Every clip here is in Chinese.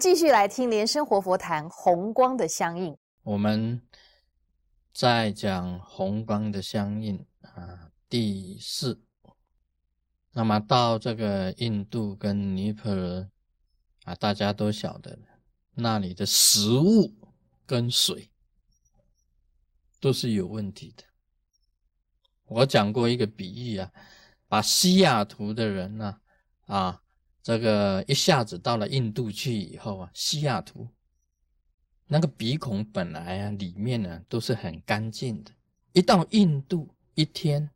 继续来听莲生活佛谈红光的相应。我们在讲红光的相应啊，第四。那么到这个印度跟尼泊尔啊，大家都晓得，那里的食物跟水都是有问题的。我讲过一个比喻啊，把西雅图的人呢，啊，这个一下子到了印度去以后啊，西雅图那个鼻孔本来啊里面呢都是很干净的，一到印度一天，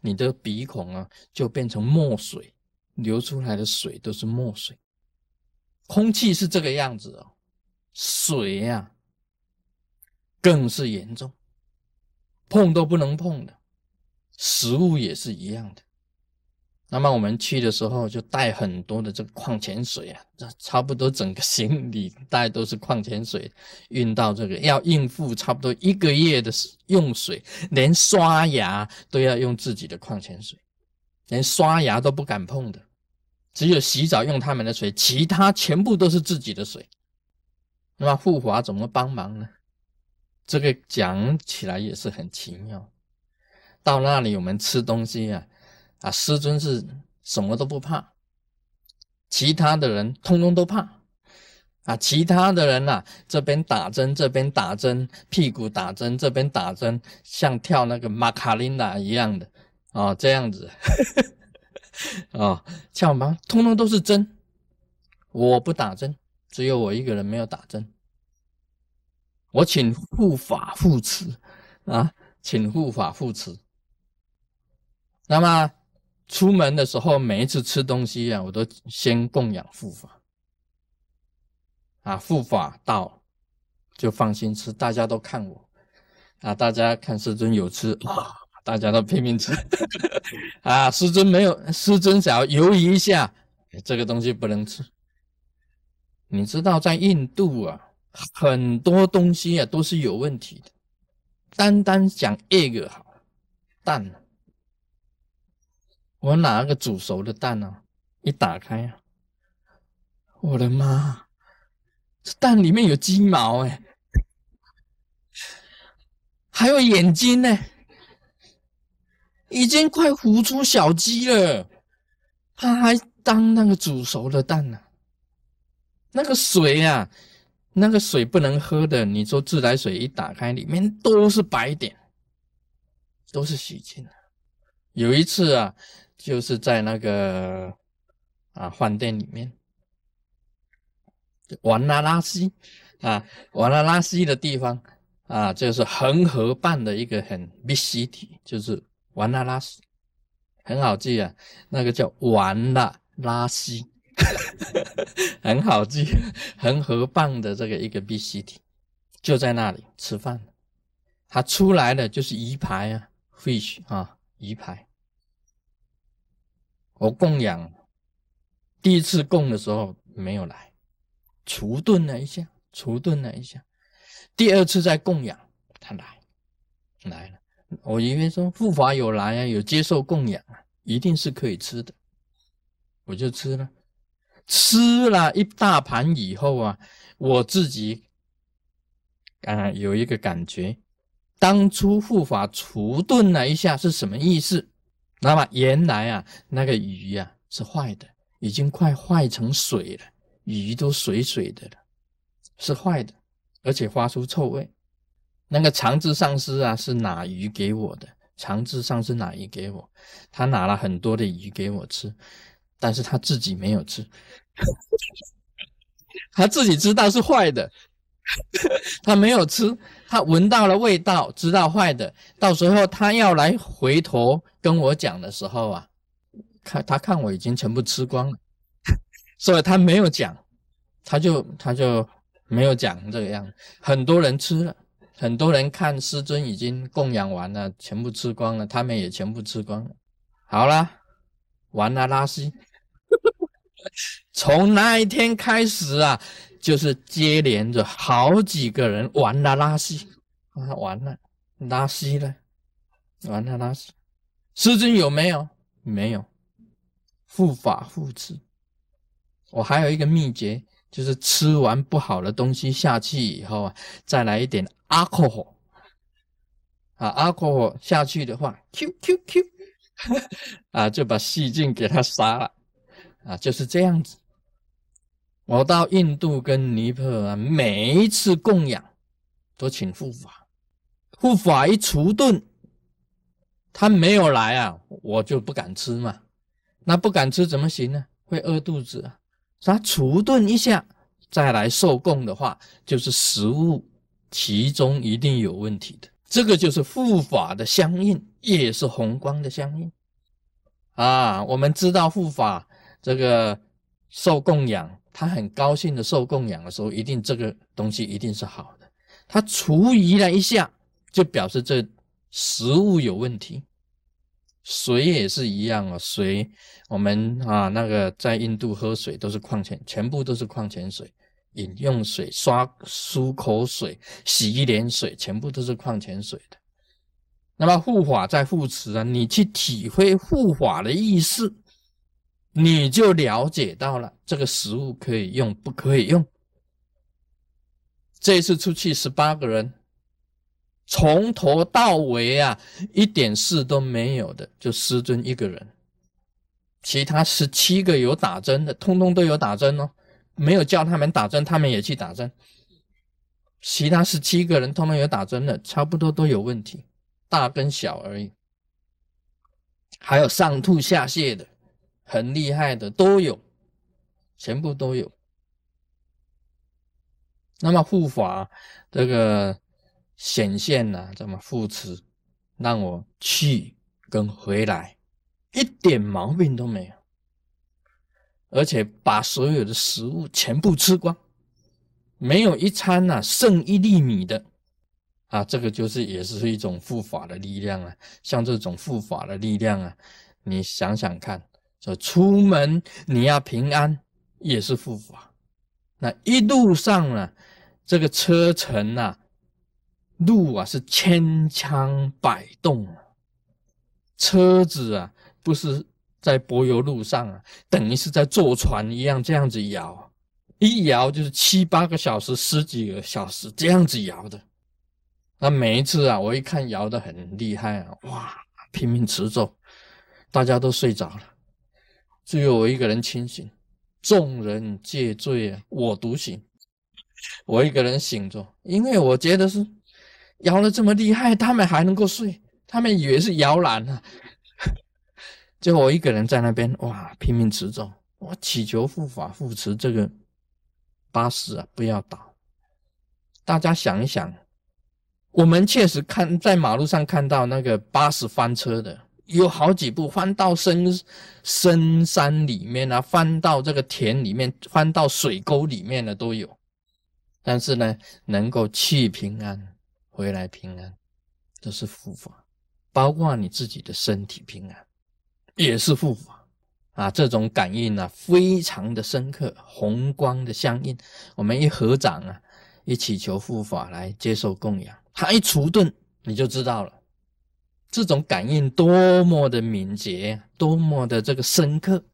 你的鼻孔啊就变成墨水，流出来的水都是墨水。空气是这个样子哦，水呀更是严重，碰都不能碰的。食物也是一样的。那么我们去的时候就带很多的这个矿泉水啊，差不多整个行李袋都是矿泉水，运到这个要应付差不多一个月的用水，连刷牙都要用自己的矿泉水，连刷牙都不敢碰的，只有洗澡用他们的水，其他全部都是自己的水。那么护华怎么帮忙呢？这个讲起来也是很奇妙。到那里，我们吃东西啊，啊，师尊是什么都不怕，其他的人通通都怕，啊，其他的人呐，这边打针，这边打针，屁股打针，这边打针，像跳那个马卡琳娜一样的，啊，这样子，啊，跳吗？通通都是针，我不打针，只有我一个人没有打针，我请护法护持，啊，请护法护持。那么出门的时候，每一次吃东西啊，我都先供养护法啊，护法到就放心吃。大家都看我啊，大家看师尊有吃啊，大家都拼命吃 啊。师尊没有，师尊想要犹豫一下，这个东西不能吃。你知道，在印度啊，很多东西啊都是有问题的。单单讲 egg 好蛋。我拿个煮熟的蛋呢，一打开啊，我的妈，这蛋里面有鸡毛哎，还有眼睛呢，已经快孵出小鸡了，它还当那个煮熟的蛋呢。那个水啊，那个水不能喝的，你说自来水一打开，里面都是白点，都是洗净的。有一次啊。就是在那个啊饭店里面，瓦拉拉西啊，瓦拉拉西的地方啊，就是恒河畔的一个很密西体，就是瓦拉拉西，很好记啊，那个叫瓦拉拉西，很好记，恒河畔的这个一个密西体，就在那里吃饭，他出来的就是鱼排啊，fish 啊，鱼排。我供养第一次供的时候没有来，除顿了一下，除顿了一下。第二次再供养，他来来了。我以为说护法有来啊，有接受供养啊，一定是可以吃的，我就吃了。吃了一大盘以后啊，我自己啊有一个感觉，当初护法除顿了一下是什么意思？那么原来啊，那个鱼呀是坏的，已经快坏成水了，鱼都水水的了，是坏的，而且发出臭味。那个长治上师啊是拿鱼给我的，长治上师拿鱼给我，他拿了很多的鱼给我吃，但是他自己没有吃，他自己知道是坏的。他没有吃，他闻到了味道，知道坏的。到时候他要来回头跟我讲的时候啊，看他看我已经全部吃光了，所以他没有讲，他就他就没有讲这个样。很多人吃了，很多人看师尊已经供养完了，全部吃光了，他们也全部吃光了。好了，完了拉稀。从那一天开始啊。就是接连着好几个人完了拉稀啊，完了拉稀了，完了拉稀。师尊有没有？没有。护法护持。我还有一个秘诀，就是吃完不好的东西下去以后啊，再来一点 alcohol 啊，alcohol 下去的话，q q q，啊，就把细菌给它杀了啊，就是这样子。我到印度跟尼泊尔啊，每一次供养都请护法，护法一除顿，他没有来啊，我就不敢吃嘛。那不敢吃怎么行呢？会饿肚子啊。他除顿一下再来受供的话，就是食物其中一定有问题的。这个就是护法的相应，也是红光的相应啊。我们知道护法这个受供养。他很高兴的受供养的时候，一定这个东西一定是好的。他除疑了一下，就表示这食物有问题。水也是一样啊，水我们啊那个在印度喝水都是矿泉，全部都是矿泉水，饮用水、刷漱口水、洗脸水，全部都是矿泉水的。那么护法在护持啊，你去体会护法的意思。你就了解到了这个食物可以用不可以用。这次出去十八个人，从头到尾啊一点事都没有的，就师尊一个人，其他十七个有打针的，通通都有打针哦，没有叫他们打针，他们也去打针。其他十七个人通通有打针的，差不多都有问题，大跟小而已，还有上吐下泻的。很厉害的都有，全部都有。那么护法这个显现呢，这么护持，让我去跟回来，一点毛病都没有，而且把所有的食物全部吃光，没有一餐呐剩一粒米的啊！这个就是也是一种护法的力量啊。像这种护法的力量啊，你想想看。说出门你要平安，也是护法。那一路上呢，这个车程啊，路啊是千枪百动啊，车子啊不是在柏油路上啊，等于是在坐船一样这样子摇，一摇就是七八个小时、十几个小时这样子摇的。那每一次啊，我一看摇的很厉害啊，哇，拼命持咒，大家都睡着了。只有我一个人清醒，众人皆醉啊，我独醒。我一个人醒着，因为我觉得是摇的这么厉害，他们还能够睡，他们以为是摇篮啊。就我一个人在那边，哇，拼命持咒，我祈求护法护持这个巴士啊，不要倒。大家想一想，我们确实看在马路上看到那个巴士翻车的。有好几步翻到深深山里面啊，翻到这个田里面，翻到水沟里面的都有。但是呢，能够去平安，回来平安，这是护法。包括你自己的身体平安，也是护法啊。这种感应呢，非常的深刻，红光的相应。我们一合掌啊，一祈求护法来接受供养，他一除顿，你就知道了。这种感应多么的敏捷，多么的这个深刻，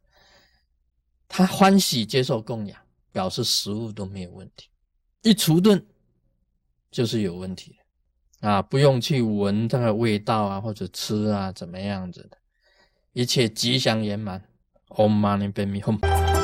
他欢喜接受供养，表示食物都没有问题。一除顿就是有问题啊！不用去闻它的味道啊，或者吃啊，怎么样子的，一切吉祥圆满。Om Mani Padme Hum。